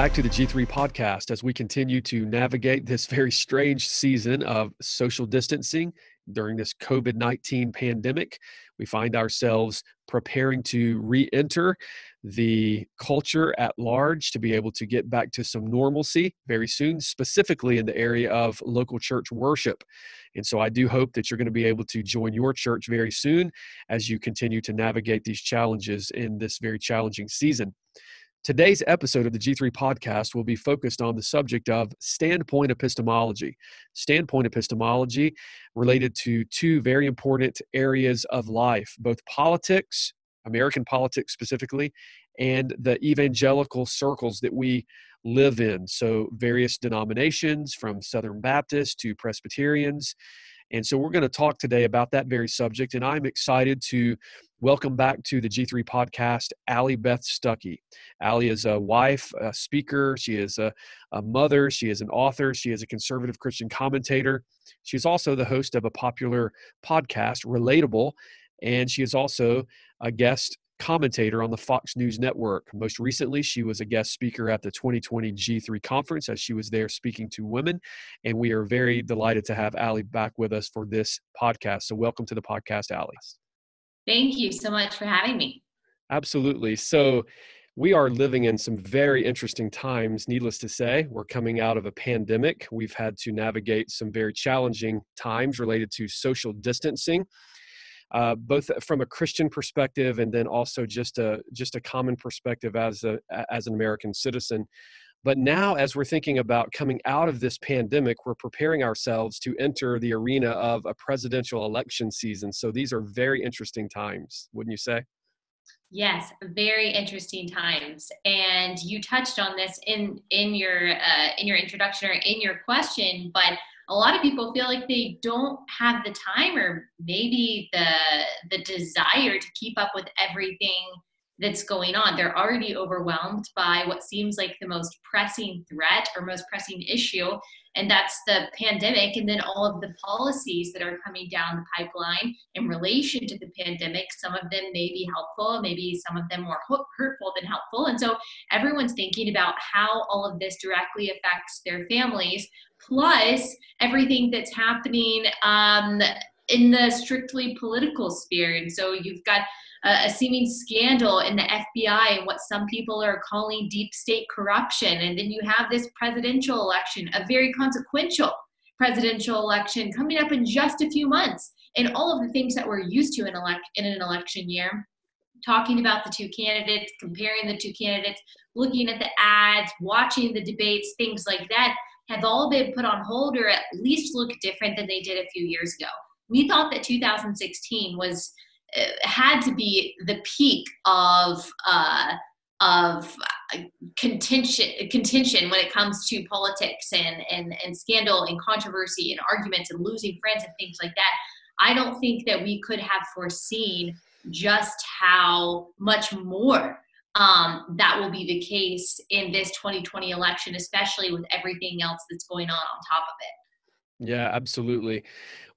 back to the G3 podcast as we continue to navigate this very strange season of social distancing during this COVID 19 pandemic. We find ourselves preparing to re enter the culture at large to be able to get back to some normalcy very soon, specifically in the area of local church worship. And so I do hope that you're going to be able to join your church very soon as you continue to navigate these challenges in this very challenging season. Today's episode of the G3 podcast will be focused on the subject of standpoint epistemology. Standpoint epistemology related to two very important areas of life, both politics, American politics specifically, and the evangelical circles that we live in. So, various denominations from Southern Baptists to Presbyterians. And so, we're going to talk today about that very subject. And I'm excited to Welcome back to the G3 podcast, Allie Beth Stuckey. Allie is a wife, a speaker, she is a, a, mother, she is an author, she is a conservative Christian commentator. She's also the host of a popular podcast, Relatable, and she is also a guest commentator on the Fox News Network. Most recently, she was a guest speaker at the 2020 G3 conference as she was there speaking to women. And we are very mm-hmm. delighted to have Allie back with us for this podcast. So, welcome to the podcast, Allie. Thank you so much for having me. Absolutely. So, we are living in some very interesting times, needless to say. We're coming out of a pandemic. We've had to navigate some very challenging times related to social distancing. Uh, both from a Christian perspective and then also just a just a common perspective as a as an American citizen. But now, as we're thinking about coming out of this pandemic, we're preparing ourselves to enter the arena of a presidential election season. So these are very interesting times, wouldn't you say? Yes, very interesting times, and you touched on this in in your uh, in your introduction or in your question. But a lot of people feel like they don't have the time, or maybe the the desire to keep up with everything that's going on. They're already overwhelmed by what seems like the most pressing threat or most pressing issue, and that's the pandemic, and then all of the policies that are coming down the pipeline in relation to the pandemic. Some of them may be helpful, maybe some of them more hurtful than helpful. And so everyone's thinking about how all of this directly affects their families, plus everything that's happening um, in the strictly political sphere. And so you've got a, seeming scandal in the FBI and what some people are calling deep state corruption. And then you have this presidential election, a very consequential presidential election coming up in just a few months. And all of the things that we're used to in, elect, in an election year talking about the two candidates, comparing the two candidates, looking at the ads, watching the debates, things like that, have all been put on hold or at least look different than they did a few years ago. We thought that 2016 was had to be the peak of uh, of contention contention when it comes to politics and, and and scandal and controversy and arguments and losing friends and things like that. I don't think that we could have foreseen just how much more um, that will be the case in this 2020 election, especially with everything else that's going on on top of it. Yeah, absolutely.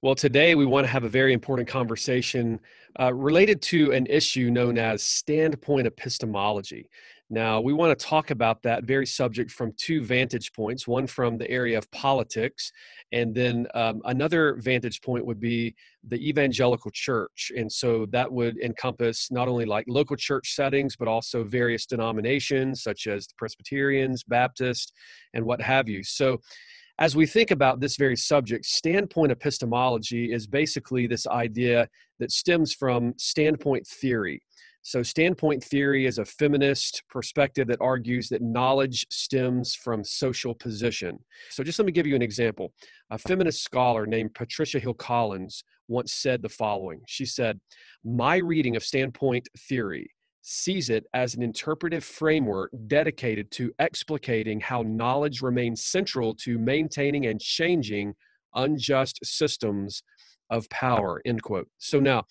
Well, today we want to have a very important conversation uh, related to an issue known as standpoint epistemology. Now, we want to talk about that very subject from two vantage points one from the area of politics, and then um, another vantage point would be the evangelical church. And so that would encompass not only like local church settings, but also various denominations such as the Presbyterians, Baptist, and what have you. So, as we think about this very subject, standpoint epistemology is basically this idea that stems from standpoint theory. So, standpoint theory is a feminist perspective that argues that knowledge stems from social position. So, just let me give you an example. A feminist scholar named Patricia Hill Collins once said the following She said, My reading of standpoint theory sees it as an interpretive framework dedicated to explicating how knowledge remains central to maintaining and changing unjust systems of power end quote. So now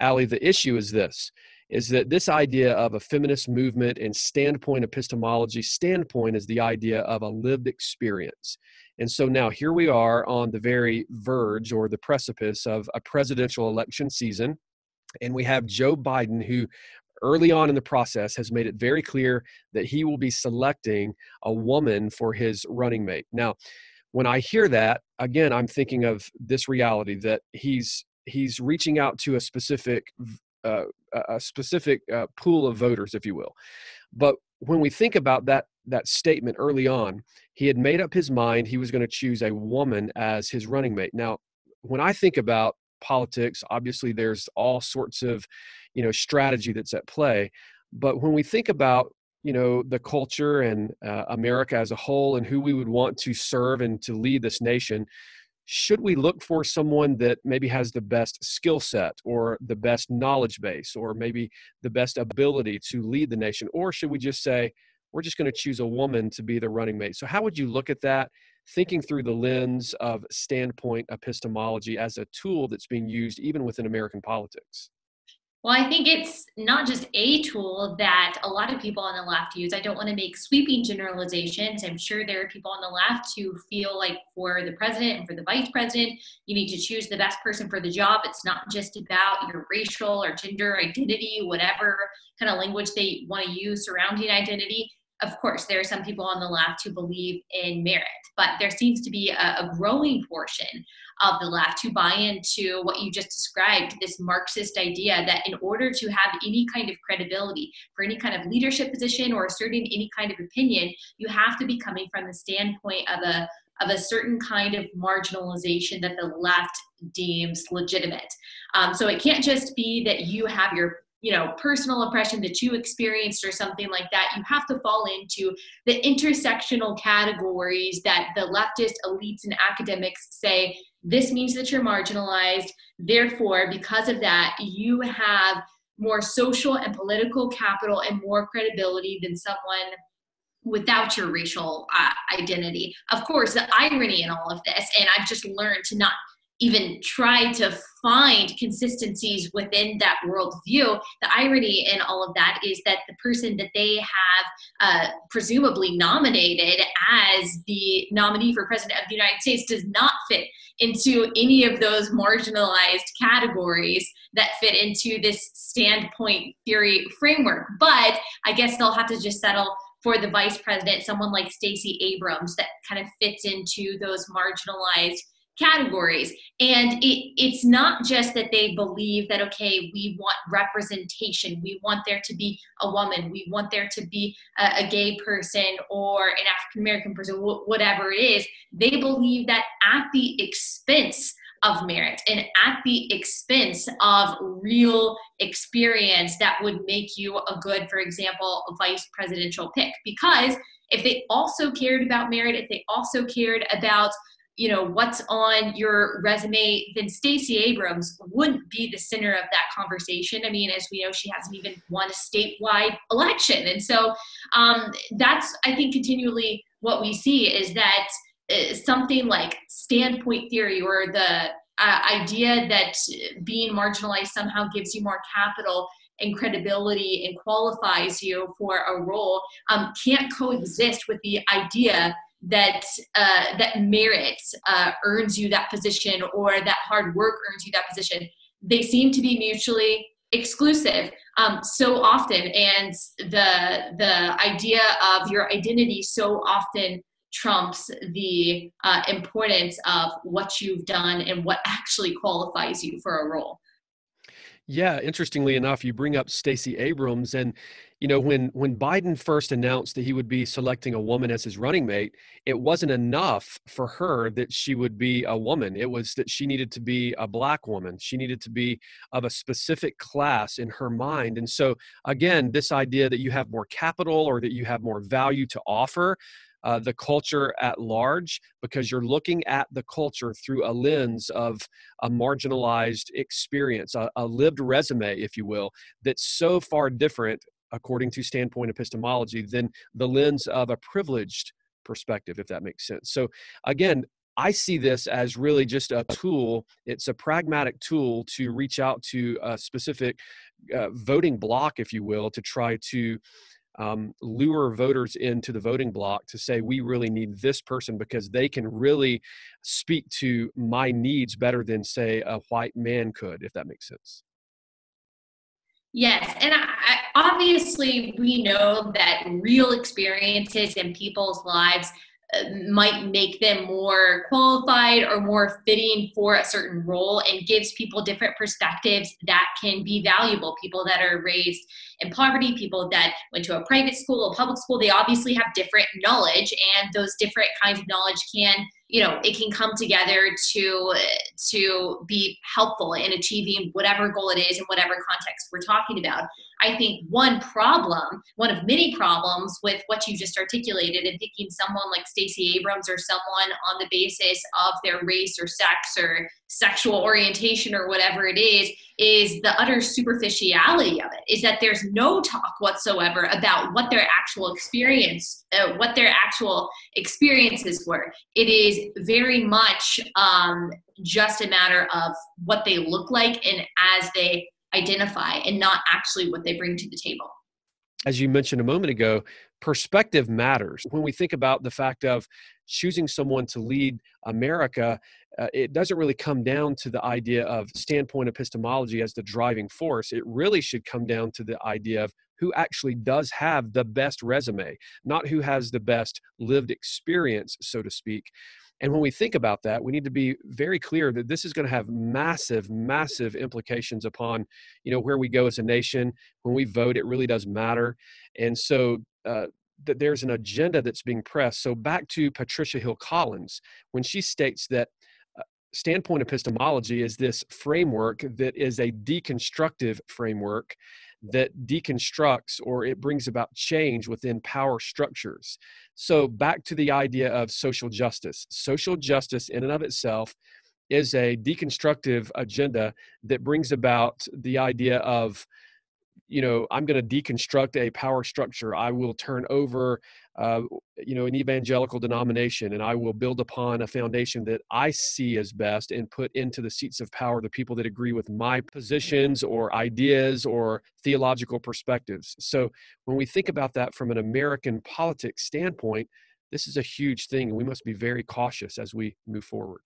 Allie the issue is this is that this idea of a feminist movement and standpoint epistemology standpoint is the idea of a lived experience. And so now here we are on the very verge or the precipice of a presidential election season and we have Joe Biden, who early on in the process has made it very clear that he will be selecting a woman for his running mate. Now, when I hear that, again, I'm thinking of this reality that he's he's reaching out to a specific uh, a specific uh, pool of voters, if you will. But when we think about that that statement early on, he had made up his mind he was going to choose a woman as his running mate. Now, when I think about politics, obviously there's all sorts of you know strategy that's at play. But when we think about you know the culture and uh, America as a whole and who we would want to serve and to lead this nation, should we look for someone that maybe has the best skill set or the best knowledge base or maybe the best ability to lead the nation? Or should we just say we're just going to choose a woman to be the running mate? So how would you look at that thinking through the lens of standpoint epistemology as a tool that's being used even within american politics well, I think it's not just a tool that a lot of people on the left use. I don't want to make sweeping generalizations. I'm sure there are people on the left who feel like for the president and for the vice president, you need to choose the best person for the job. It's not just about your racial or gender identity, whatever kind of language they want to use surrounding identity. Of course, there are some people on the left who believe in merit, but there seems to be a, a growing portion of the left who buy into what you just described this Marxist idea that in order to have any kind of credibility for any kind of leadership position or asserting any kind of opinion, you have to be coming from the standpoint of a of a certain kind of marginalization that the left deems legitimate. Um, so it can't just be that you have your you know personal oppression that you experienced or something like that you have to fall into the intersectional categories that the leftist elites and academics say this means that you're marginalized. Therefore because of that you have more social and political capital and more credibility than someone without your racial uh, identity. Of course the irony in all of this and i've just learned to not even try to find consistencies within that worldview. The irony in all of that is that the person that they have uh, presumably nominated as the nominee for president of the United States does not fit into any of those marginalized categories that fit into this standpoint theory framework. But I guess they'll have to just settle for the vice president, someone like Stacey Abrams that kind of fits into those marginalized categories. And it, it's not just that they believe that, okay, we want representation, we want there to be a woman, we want there to be a, a gay person or an African American person, whatever it is. They believe that at the expense of merit and at the expense of real experience that would make you a good, for example, vice presidential pick. Because if they also cared about merit, if they also cared about you know what's on your resume then stacey abrams wouldn't be the center of that conversation. I mean as we know she hasn't even won a statewide election. And so um, that's i think continually what we see is that uh, something like standpoint theory or the uh, idea that being marginalized somehow gives you more capital and credibility and qualifies you for a role um, can't coexist with the idea that uh, that merit uh, earns you that position or that hard work earns you that position. They seem to be mutually exclusive um, so often. And the the idea of your identity so often trumps the uh, importance of what you've done and what actually qualifies you for a role yeah, interestingly enough, you bring up Stacey Abrams, and you know when when Biden first announced that he would be selecting a woman as his running mate, it wasn't enough for her that she would be a woman. It was that she needed to be a black woman. She needed to be of a specific class in her mind. And so again, this idea that you have more capital or that you have more value to offer uh, the culture at large because you're looking at the culture through a lens of a marginalized experience, a, a lived resume, if you will, that's so far different, according to standpoint epistemology, than the lens of a privileged perspective, if that makes sense. So, again, I see this as really just a tool. It's a pragmatic tool to reach out to a specific uh, voting block, if you will, to try to um, lure voters into the voting block to say we really need this person because they can really speak to my needs better than say a white man could if that makes sense. Yes, and I, obviously we know that real experiences in people's lives might make them more qualified or more fitting for a certain role and gives people different perspectives that can be valuable. People that are raised in poverty, people that went to a private school, a public school, they obviously have different knowledge, and those different kinds of knowledge can you know it can come together to to be helpful in achieving whatever goal it is in whatever context we're talking about i think one problem one of many problems with what you just articulated and picking someone like stacey abrams or someone on the basis of their race or sex or sexual orientation or whatever it is is the utter superficiality of it. Is that there's no talk whatsoever about what their actual experience uh, what their actual experiences were. It is very much um, just a matter of what they look like and as they identify and not actually what they bring to the table as you mentioned a moment ago perspective matters when we think about the fact of choosing someone to lead america uh, it doesn't really come down to the idea of standpoint epistemology as the driving force. It really should come down to the idea of who actually does have the best resume, not who has the best lived experience, so to speak. And when we think about that, we need to be very clear that this is going to have massive, massive implications upon, you know, where we go as a nation. When we vote, it really does matter. And so, uh, that there's an agenda that's being pressed. So back to Patricia Hill Collins, when she states that standpoint epistemology is this framework that is a deconstructive framework that deconstructs or it brings about change within power structures. So, back to the idea of social justice. Social justice, in and of itself, is a deconstructive agenda that brings about the idea of you know i'm going to deconstruct a power structure i will turn over uh, you know an evangelical denomination and i will build upon a foundation that i see as best and put into the seats of power the people that agree with my positions or ideas or theological perspectives so when we think about that from an american politics standpoint this is a huge thing and we must be very cautious as we move forward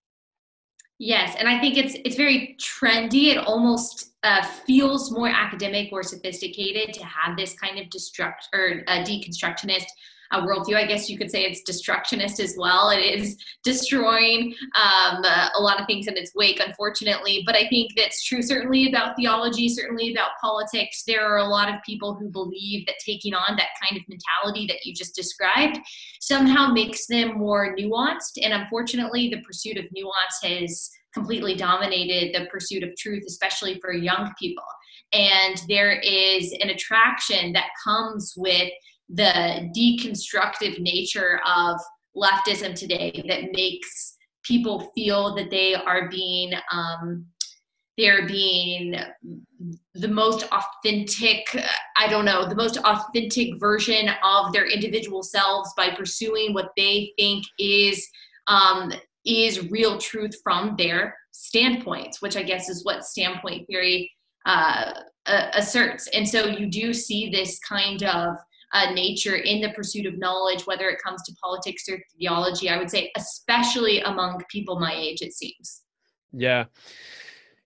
Yes, and I think it's it's very trendy. It almost uh, feels more academic or sophisticated to have this kind of destruct or uh, deconstructionist a worldview. I guess you could say it's destructionist as well. It is destroying um, uh, a lot of things in its wake, unfortunately. But I think that's true certainly about theology, certainly about politics. There are a lot of people who believe that taking on that kind of mentality that you just described somehow makes them more nuanced. And unfortunately, the pursuit of nuance has completely dominated the pursuit of truth, especially for young people. And there is an attraction that comes with the deconstructive nature of leftism today that makes people feel that they are being um, they're being the most authentic i don't know the most authentic version of their individual selves by pursuing what they think is um, is real truth from their standpoints which i guess is what standpoint theory uh, asserts. And so you do see this kind of uh, nature in the pursuit of knowledge, whether it comes to politics or theology. I would say, especially among people my age, it seems. Yeah.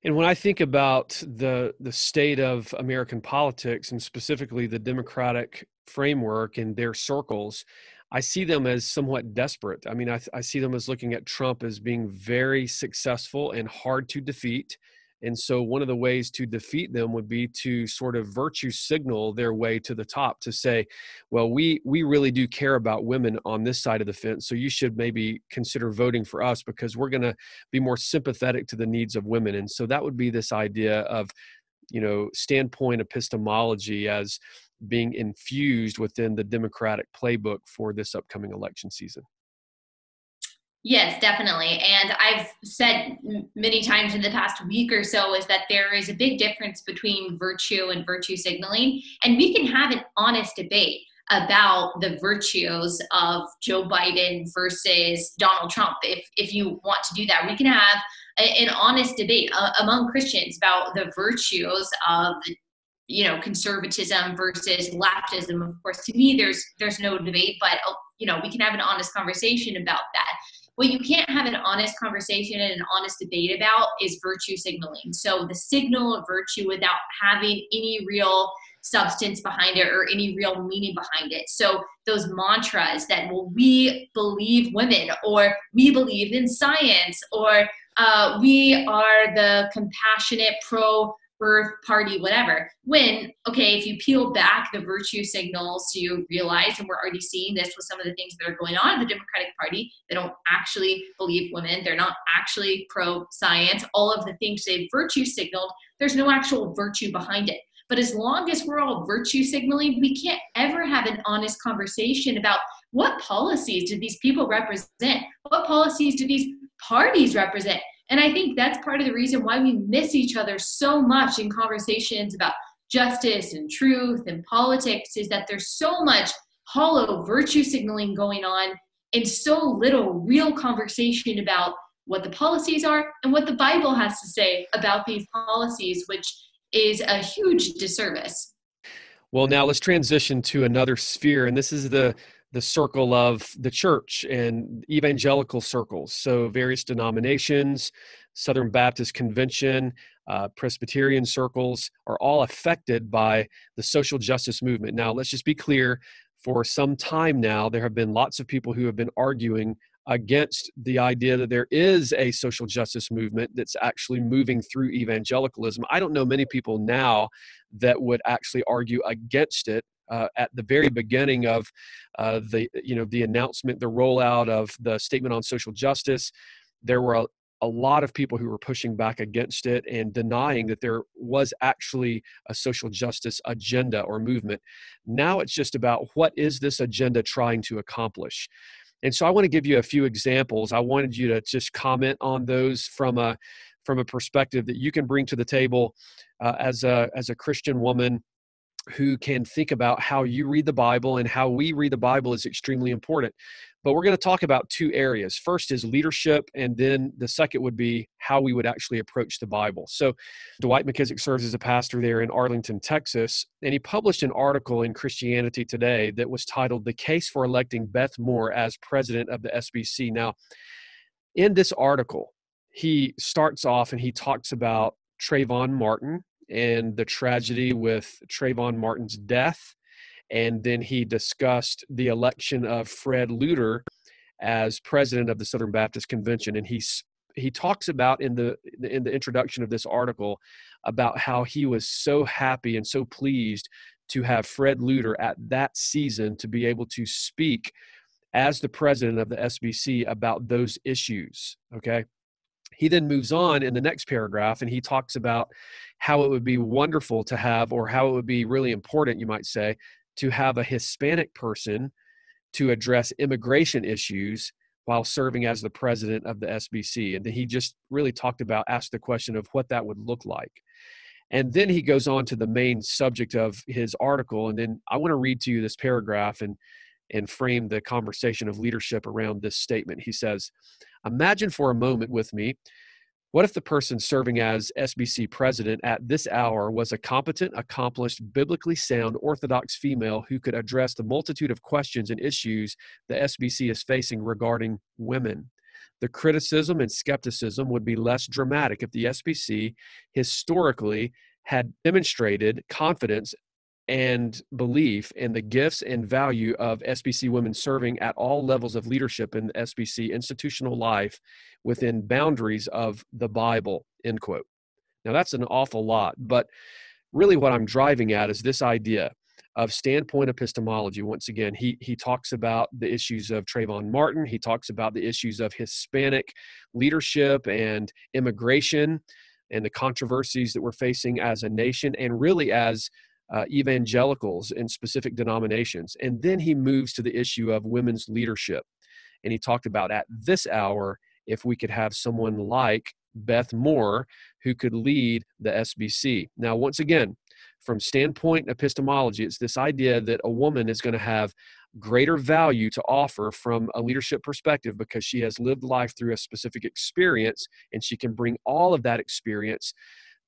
And when I think about the the state of American politics and specifically the Democratic framework and their circles, I see them as somewhat desperate. I mean, I, I see them as looking at Trump as being very successful and hard to defeat and so, one of the ways to defeat them would be to sort of virtue signal their way to the top to say, well, we, we really do care about women on this side of the fence. So, you should maybe consider voting for us because we're going to be more sympathetic to the needs of women. And so, that would be this idea of, you know, standpoint epistemology as being infused within the Democratic playbook for this upcoming election season. Yes, definitely. And I've said many times in the past week or so is that there is a big difference between virtue and virtue signaling. And we can have an honest debate about the virtues of Joe Biden versus Donald Trump. If, if you want to do that, we can have a, an honest debate uh, among Christians about the virtues of you know conservatism versus leftism of course to me there's there's no debate but you know we can have an honest conversation about that what you can't have an honest conversation and an honest debate about is virtue signaling. So the signal of virtue without having any real substance behind it or any real meaning behind it. So those mantras that well we believe women or we believe in science or uh, we are the compassionate pro birth party whatever when okay if you peel back the virtue signals you realize and we're already seeing this with some of the things that are going on in the democratic party they don't actually believe women they're not actually pro science all of the things they've virtue signaled there's no actual virtue behind it but as long as we're all virtue signaling, we can't ever have an honest conversation about what policies do these people represent? What policies do these parties represent? And I think that's part of the reason why we miss each other so much in conversations about justice and truth and politics is that there's so much hollow virtue signaling going on and so little real conversation about what the policies are and what the Bible has to say about these policies, which is a huge disservice. Well, now let's transition to another sphere, and this is the the circle of the church and evangelical circles. So various denominations, Southern Baptist Convention, uh, Presbyterian circles are all affected by the social justice movement. Now, let's just be clear. For some time now, there have been lots of people who have been arguing against the idea that there is a social justice movement that's actually moving through evangelicalism. I don't know many people now that would actually argue against it. Uh, at the very beginning of uh, the you know the announcement, the rollout of the statement on social justice, there were a, a lot of people who were pushing back against it and denying that there was actually a social justice agenda or movement. Now it's just about what is this agenda trying to accomplish. And so I want to give you a few examples. I wanted you to just comment on those from a from a perspective that you can bring to the table uh, as a as a Christian woman who can think about how you read the Bible and how we read the Bible is extremely important. But we're going to talk about two areas. First is leadership, and then the second would be how we would actually approach the Bible. So, Dwight McKissic serves as a pastor there in Arlington, Texas, and he published an article in Christianity Today that was titled The Case for Electing Beth Moore as President of the SBC. Now, in this article, he starts off and he talks about Trayvon Martin and the tragedy with Trayvon Martin's death. And then he discussed the election of Fred Luter as president of the Southern Baptist Convention. And he, he talks about in the, in the introduction of this article about how he was so happy and so pleased to have Fred Luter at that season to be able to speak as the president of the SBC about those issues. Okay he then moves on in the next paragraph and he talks about how it would be wonderful to have, or how it would be really important, you might say, to have a Hispanic person to address immigration issues while serving as the president of the SBC. And then he just really talked about, asked the question of what that would look like. And then he goes on to the main subject of his article. And then I want to read to you this paragraph and and frame the conversation of leadership around this statement. He says, Imagine for a moment with me what if the person serving as SBC president at this hour was a competent, accomplished, biblically sound, orthodox female who could address the multitude of questions and issues the SBC is facing regarding women? The criticism and skepticism would be less dramatic if the SBC historically had demonstrated confidence and belief in the gifts and value of SBC women serving at all levels of leadership in SBC institutional life within boundaries of the Bible, end quote. Now, that's an awful lot, but really what I'm driving at is this idea of standpoint epistemology. Once again, he, he talks about the issues of Trayvon Martin, he talks about the issues of Hispanic leadership and immigration and the controversies that we're facing as a nation and really as uh, evangelicals in specific denominations. And then he moves to the issue of women's leadership. And he talked about at this hour, if we could have someone like Beth Moore who could lead the SBC. Now, once again, from standpoint epistemology, it's this idea that a woman is going to have greater value to offer from a leadership perspective because she has lived life through a specific experience and she can bring all of that experience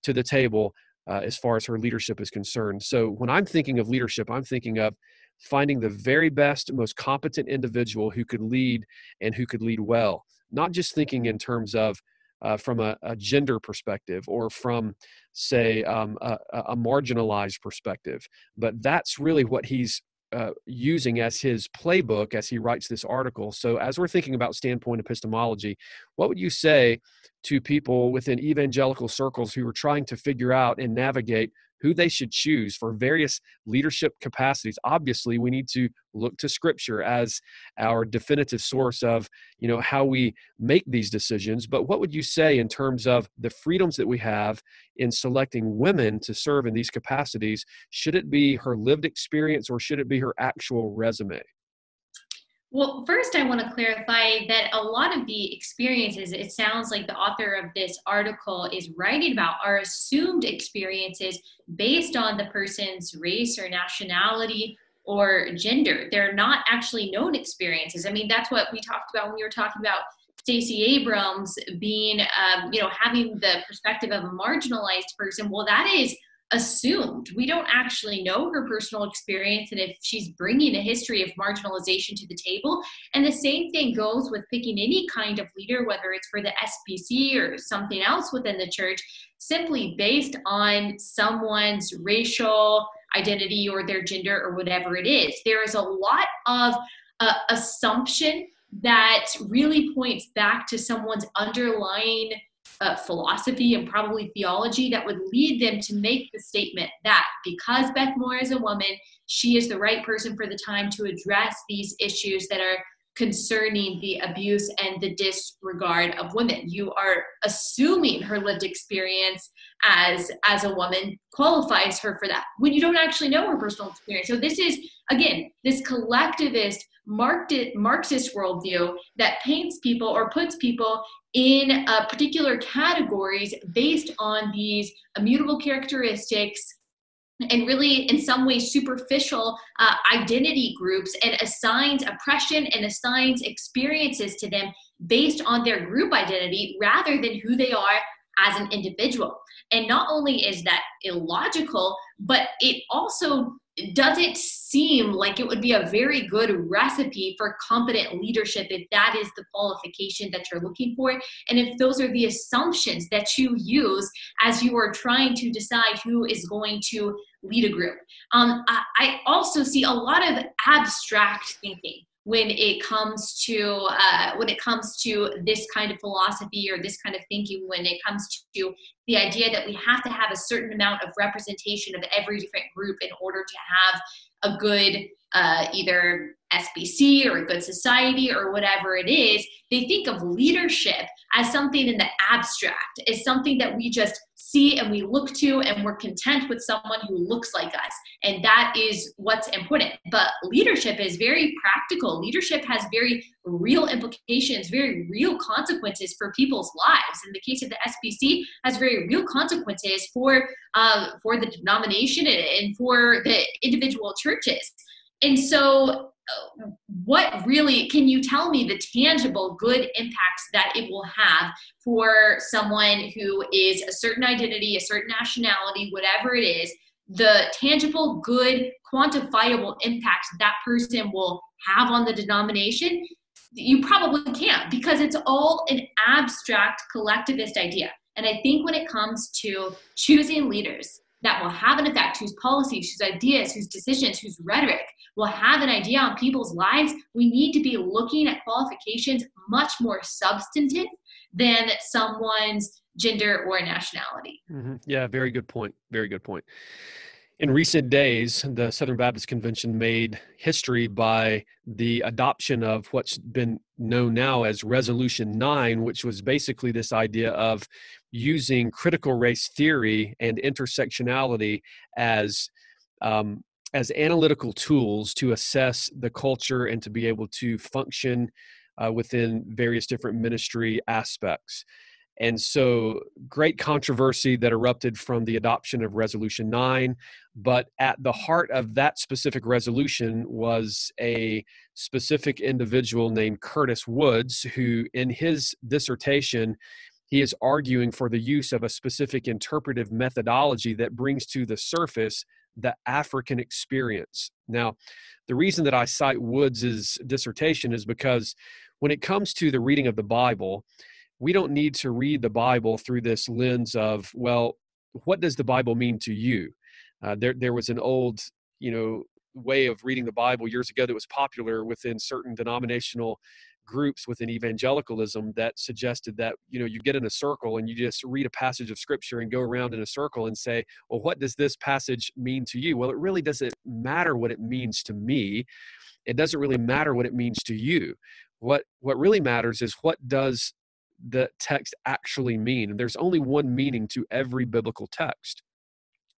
to the table uh, as far as her leadership is concerned. So when I'm thinking of leadership, I'm thinking of finding the very best, most competent individual who could lead and who could lead well. not just thinking in terms of uh, from a, a, gender perspective or from, say, um, a, a, marginalized perspective. But that's really what he's uh, using as his playbook as he writes this article. So, as we're thinking about standpoint epistemology, what would you say to people within evangelical circles who are trying to figure out and navigate who they should choose for various leadership capacities. Obviously we need to look to scripture as our definitive source of you know how we make these decisions. But what would you say in terms of the freedoms that we have in selecting women to serve in these capacities? Should it be her lived experience or should it be her actual resume well, first, I want to clarify that a lot of the experiences, it sounds like the author of this article is writing about, are assumed experiences based on the person's race or nationality or gender. They're not actually known experiences. I mean, that's what we talked about when we were talking about Stacey Abrams being, um, you know, having the perspective of a marginalized person. Well, that is assumed. We don't actually know her personal experience and if she's bringing a history of marginalization to the table. And the same thing goes with picking any kind of leader, whether it's for the SBC or something else within the church, simply based on someone's racial identity or their gender or whatever it is. There is a lot of uh, assumption that really points back to someone's underlying uh, philosophy and probably theology that would lead them to make the statement that because Beth Moore is a woman, she is the right person for the time to address these issues that are concerning the abuse and the disregard of women. You are assuming her lived experience as as a woman qualifies her for that when you don't actually know her personal experience. So this is again this collectivist Marxist worldview that paints people or puts people in uh, particular categories based on these immutable characteristics and really in some ways superficial uh, identity groups and assigns oppression and assigns experiences to them based on their group identity rather than who they are as an individual. And not only is that illogical but it also doesn't seem like it would be a very good recipe for competent leadership if that is the qualification that you're looking for and if those are the assumptions that you use as you are trying to decide who is going to lead a group. Um, I, also see a lot of abstract thinking when it comes to uh, when it comes to this kind of philosophy or this kind of thinking when it comes to the idea that we have to have a certain amount of representation of every different group in order to have a good uh, either SBC or a good society or whatever it is, they think of leadership as something in the abstract, as something that we just see and we look to and we're content with someone who looks like us. And that is what's important. But leadership is very practical. Leadership has very real implications, very real consequences for people's lives. In the case of the SBC, has very real consequences for uh, for the denomination and for the individual churches. And so what really can you tell me the tangible good impacts that it will have for someone who is a certain identity, a certain nationality, whatever it is, the tangible, good, quantifiable impact that person will have on the denomination? You probably can't because it's all an abstract collectivist idea. And I think when it comes to choosing leaders that will have an effect, whose policies, whose ideas, whose decisions, whose rhetoric will have an idea on people's lives, we need to be looking at qualifications much more substantive than someone's gender or nationality. Mm-hmm. Yeah, very good point. Very good point. In recent days, the Southern Baptist Convention made history by the adoption of what's been known now as Resolution 9, which was basically this idea of using critical race theory and intersectionality as um, as analytical tools to assess the culture and to be able to function uh, within various different ministry aspects. And so, great controversy that erupted from the adoption of Resolution 9. But at the heart of that specific resolution was a specific individual named Curtis Woods, who, in his dissertation, he is arguing for the use of a specific interpretive methodology that brings to the surface the African experience. Now, the reason that I cite Woods's dissertation is because when it comes to the reading of the Bible, we don't need to read the Bible through this lens of, well, what does the Bible mean to you? Uh, there, there was an old, you know, way of reading the Bible years ago that was popular within certain denominational groups within evangelicalism that suggested that you know you get in a circle and you just read a passage of scripture and go around in a circle and say well what does this passage mean to you? Well it really doesn't matter what it means to me. It doesn't really matter what it means to you. What what really matters is what does the text actually mean? And there's only one meaning to every biblical text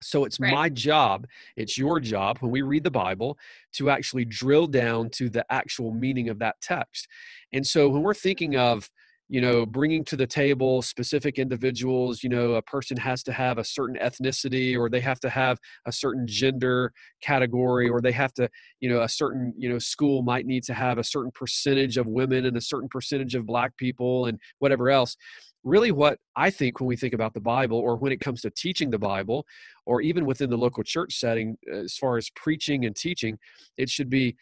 so it's right. my job, it's your job when we read the Bible to actually drill down to the actual meaning of that text. And so when we're thinking of, you know, bringing to the table specific individuals, you know, a person has to have a certain ethnicity or they have to have a certain gender category or they have to, you know, a certain, you know, school might need to have a certain percentage of women and a certain percentage of black people and whatever else really what I think when we think about the Bible or when it comes to teaching the Bible or even within the local church setting, uh, as far as preaching and teaching, it should be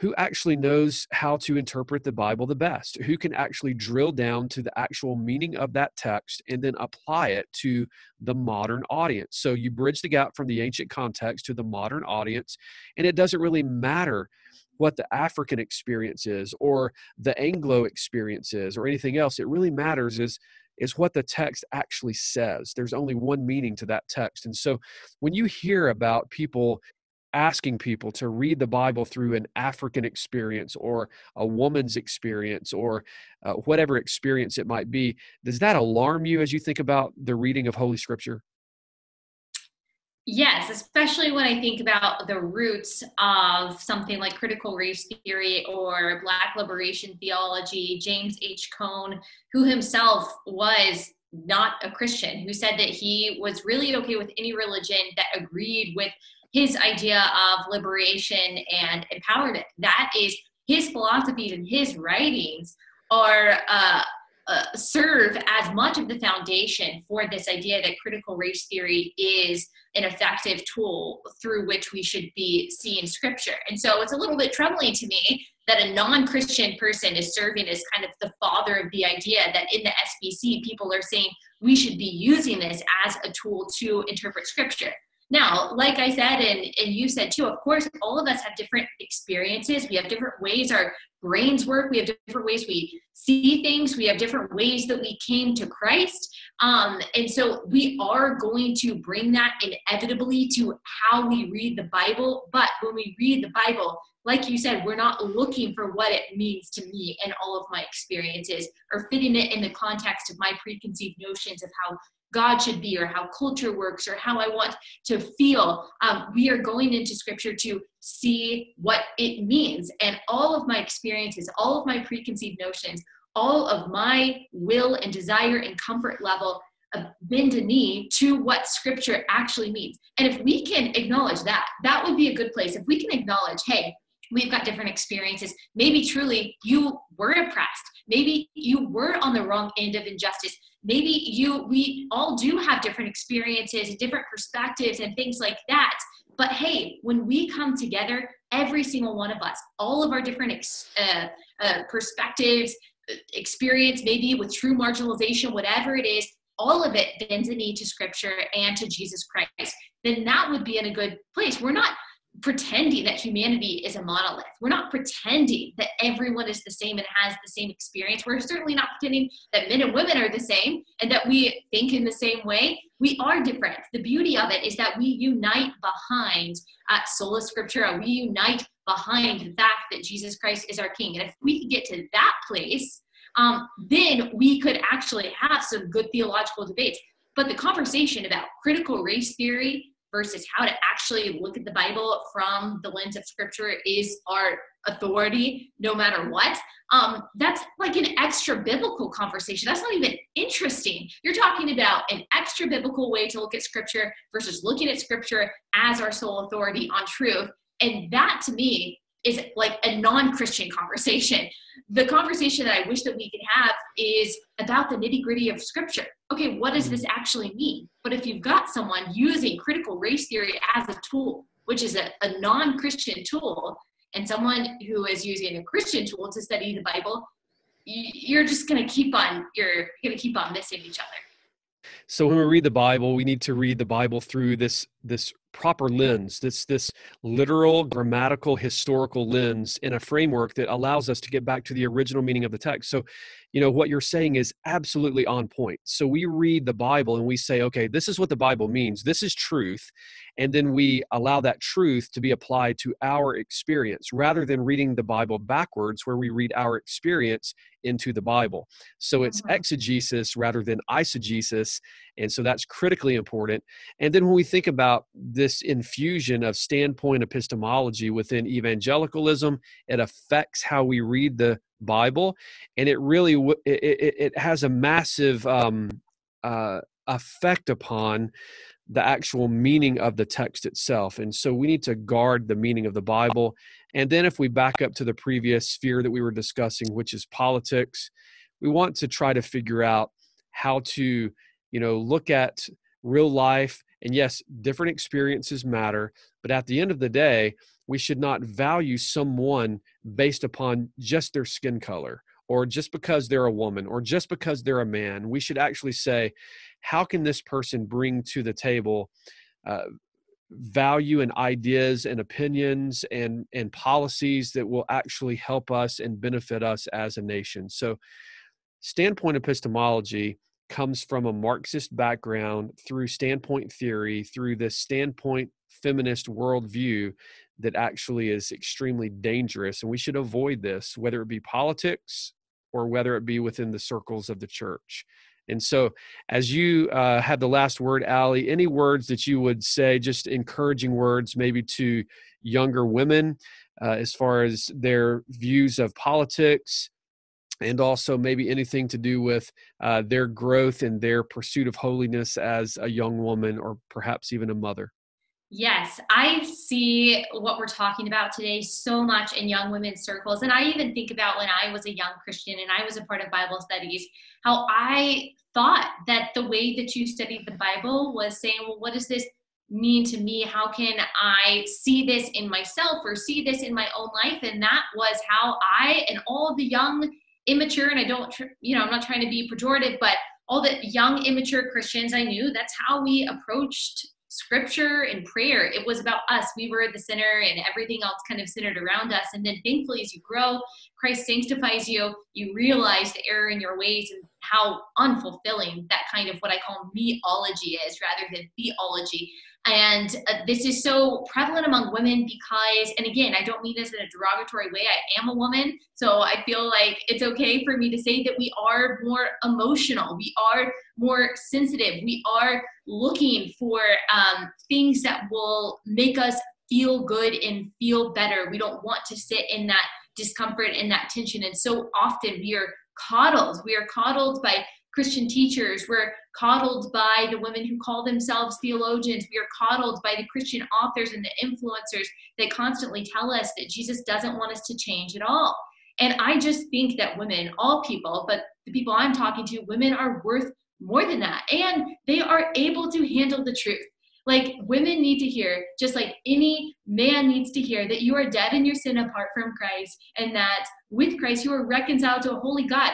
who actually knows how to interpret the Bible the best, who can actually drill down to the actual meaning of that text and then apply it to the modern audience. So you bridge the gap from the ancient context to the modern audience, and it doesn't really matter what the African experience is or the Anglo experience is or anything else. It really matters is is what the text actually says. There's only one meaning to that text. And so when you hear about people asking people to read the Bible through an African experience or a woman's experience or uh, whatever experience it might be, does that alarm you as you think about the reading of Holy Scripture? Yes, especially when I think about the roots of something like critical race theory or Black liberation theology. James H. Cone, who himself was not a Christian, who said that he was really okay with any religion that agreed with his idea of liberation and empowerment. That is his philosophies and his writings are uh, uh, serve as much of the foundation for this idea that critical race theory is an effective tool through which we should be seeing scripture. And so it's a little bit troubling to me that a non Christian person is serving as kind of the father of the idea that in the SBC, people are saying we should be using this as a tool to interpret scripture. Now, like I said, and, and you said too, of course, all of us have different experiences. We have different ways our brains work. We have different ways we see things. We have different ways that we came to Christ. Um, and so we are going to bring that inevitably to how we read the Bible. But when we read the Bible, like you said, we're not looking for what it means to me and all of my experiences or fitting it in the context of my preconceived notions of how God should be or how culture works or how I want to feel. Um, we are going into scripture to see what it means. And all of my experiences, all of my preconceived notions, all of my will and desire and comfort level bend a knee to what scripture actually means. And if we can acknowledge that, that would be a good place. If we can acknowledge, hey, we've got different experiences. Maybe truly you were oppressed. Maybe you were on the wrong end of injustice maybe you we all do have different experiences different perspectives and things like that but hey when we come together every single one of us all of our different ex, uh, uh, perspectives experience maybe with true marginalization whatever it is all of it bends a knee to scripture and to jesus christ then that would be in a good place we're not pretending that humanity is a monolith. We're not pretending that everyone is the same and has the same experience. We're certainly not pretending that men and women are the same and that we think in the same way. We are different. The beauty of it is that we unite behind uh, sola scriptura. We unite behind the fact that Jesus Christ is our King. And if we can get to that place, um, then we could actually have some good theological debates. But the conversation about critical race theory versus how to actually look at the Bible from the lens of scripture is our authority no matter what. Um, that's like an extra biblical conversation. That's not even interesting. You're talking about an extra biblical way to look at scripture versus looking at scripture as our sole authority on truth. And that to me is like a non-Christian conversation. The conversation that I wish that we could have is about the nitty-gritty of scripture. Okay, what does this mm-hmm. actually mean? But if you've got someone using critical race theory as a tool, which is a, a non-Christian tool, and someone who is using a Christian tool to study the Bible, you're just going to keep on you're going to keep on missing each other so when we read the bible we need to read the bible through this this proper lens this this literal grammatical historical lens in a framework that allows us to get back to the original meaning of the text. So you know what you're saying is absolutely on point. So we read the bible and we say okay this is what the bible means. This is truth. And then we allow that truth to be applied to our experience rather than reading the bible backwards where we read our experience into the bible so it's mm-hmm. exegesis rather than eisegesis and so that's critically important and then when we think about this infusion of standpoint epistemology within evangelicalism it affects how we read the Bible, and it really it, it, it has a massive um, uh, effect upon the actual meaning of the text itself. And so we need to guard the meaning of the Bible. And then if we back up to the previous sphere that we were discussing, which is politics, we want to try to figure out how to, you know, look at real life. And yes, different experiences matter, but at the end of the day, we should not value someone based upon just their skin color or just because they're a woman or just because they're a man. We should actually say, how can this person bring to the table uh, value and ideas and opinions and, and policies that will actually help us and benefit us as a nation? So, standpoint epistemology comes from a Marxist background through standpoint theory, through this standpoint feminist worldview that actually is extremely dangerous. And we should avoid this, whether it be politics or whether it be within the circles of the church. And so, as you uh, have the last word, Allie, any words that you would say, just encouraging words, maybe to younger women uh, as far as their views of politics, and also maybe anything to do with uh, their growth and their pursuit of holiness as a young woman or perhaps even a mother? Yes, I see what we're talking about today so much in young women's circles. And I even think about when I was a young Christian and I was a part of Bible studies, how I thought that the way that you studied the Bible was saying, well, what does this mean to me? How can I see this in myself or see this in my own life? And that was how I and all the young, immature, and I don't, you know, I'm not trying to be pejorative, but all the young, immature Christians I knew, that's how we approached scripture and prayer. It was about us. We were at the center and everything else kind of centered around us. And then thankfully, as you grow, Christ sanctifies you, you realize the error in your ways and how unfulfilling that kind of what I call meology is rather than theology. And uh, this is so prevalent among women because, and again, I don't mean this in a derogatory way. I am a woman, so I feel like it's okay for me to say that we are more emotional, we are more sensitive, we are looking for um, things that will make us feel good and feel better. We don't want to sit in that discomfort and that tension. And so often we are coddled. We are coddled by Christian teachers. We're coddled by the women who call themselves theologians. We are coddled by the Christian authors and the influencers that constantly tell us that Jesus doesn't want us to change at all. And I just think that women, all people, but the people I'm talking to, women are worth more than that. And they are able to handle the truth. Like women need to hear, just like any man needs to hear, that you are dead in your sin apart from Christ, and that with Christ you are reconciled to a holy God.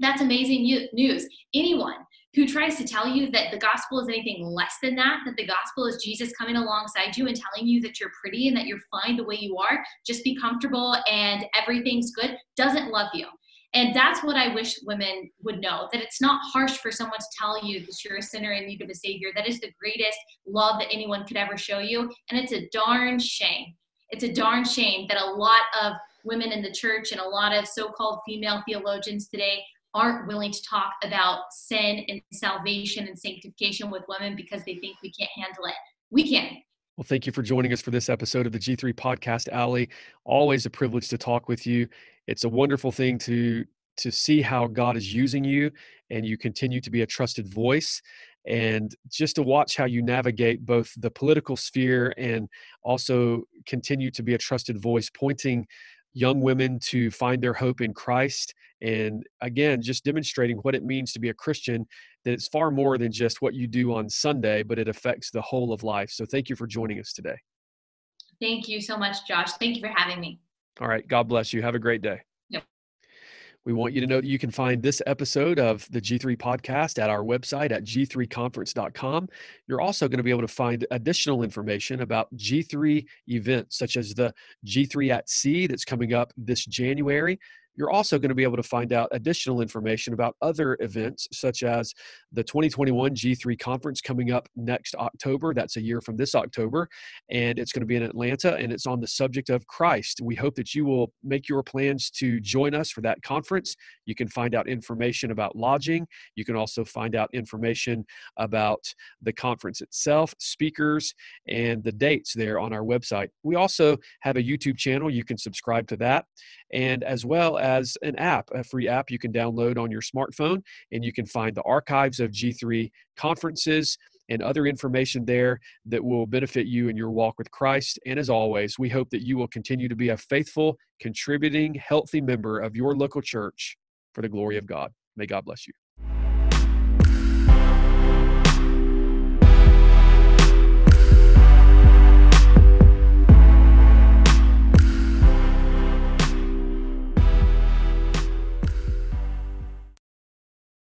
That's amazing news. Anyone who tries to tell you that the gospel is anything less than that, that the gospel is Jesus coming alongside you and telling you that you're pretty and that you're fine the way you are, just be comfortable and everything's good, doesn't love you. And that's what I wish women would know that it's not harsh for someone to tell you that you're a sinner in need of a savior. That is the greatest love that anyone could ever show you. And it's a darn shame. It's a darn shame that a lot of women in the church and a lot of so called female theologians today aren't willing to talk about sin and salvation and sanctification with women because they think we can't handle it. We can. Well, thank you for joining us for this episode of the G3 Podcast, Allie. Always a privilege to talk with you it's a wonderful thing to to see how God is using you and you continue to be a trusted voice and just to watch how you navigate both the political sphere and also continue to be a trusted voice pointing young women to find their hope in Christ and again just demonstrating what it means to be a Christian that it's far more than just what you do on Sunday but it affects the whole of life so thank you for joining us today thank you so much Josh thank you for having me all right. God bless you. Have a great day. We want you to know that you can find this episode of the G3 podcast at our website at g3conference.com. You're also going to be able to find additional information about G3 events, such as the G3 at Sea that's coming up this January, you're also going to be able to find out additional information about other events, such as the 2021 G3 conference coming up next October. That's a year from this October, and it's going to be in Atlanta, and it's on the subject of Christ. We hope that you will make your plans to join us for that conference. You can find out information about lodging. You can also find out information about the conference itself, speakers, and the dates there on our website. We also have a YouTube channel. You can subscribe to that, and as well as as an app, a free app you can download on your smartphone, and you can find the archives of G3 conferences and other information there that will benefit you in your walk with Christ. And as always, we hope that you will continue to be a faithful, contributing, healthy member of your local church for the glory of God. May God bless you.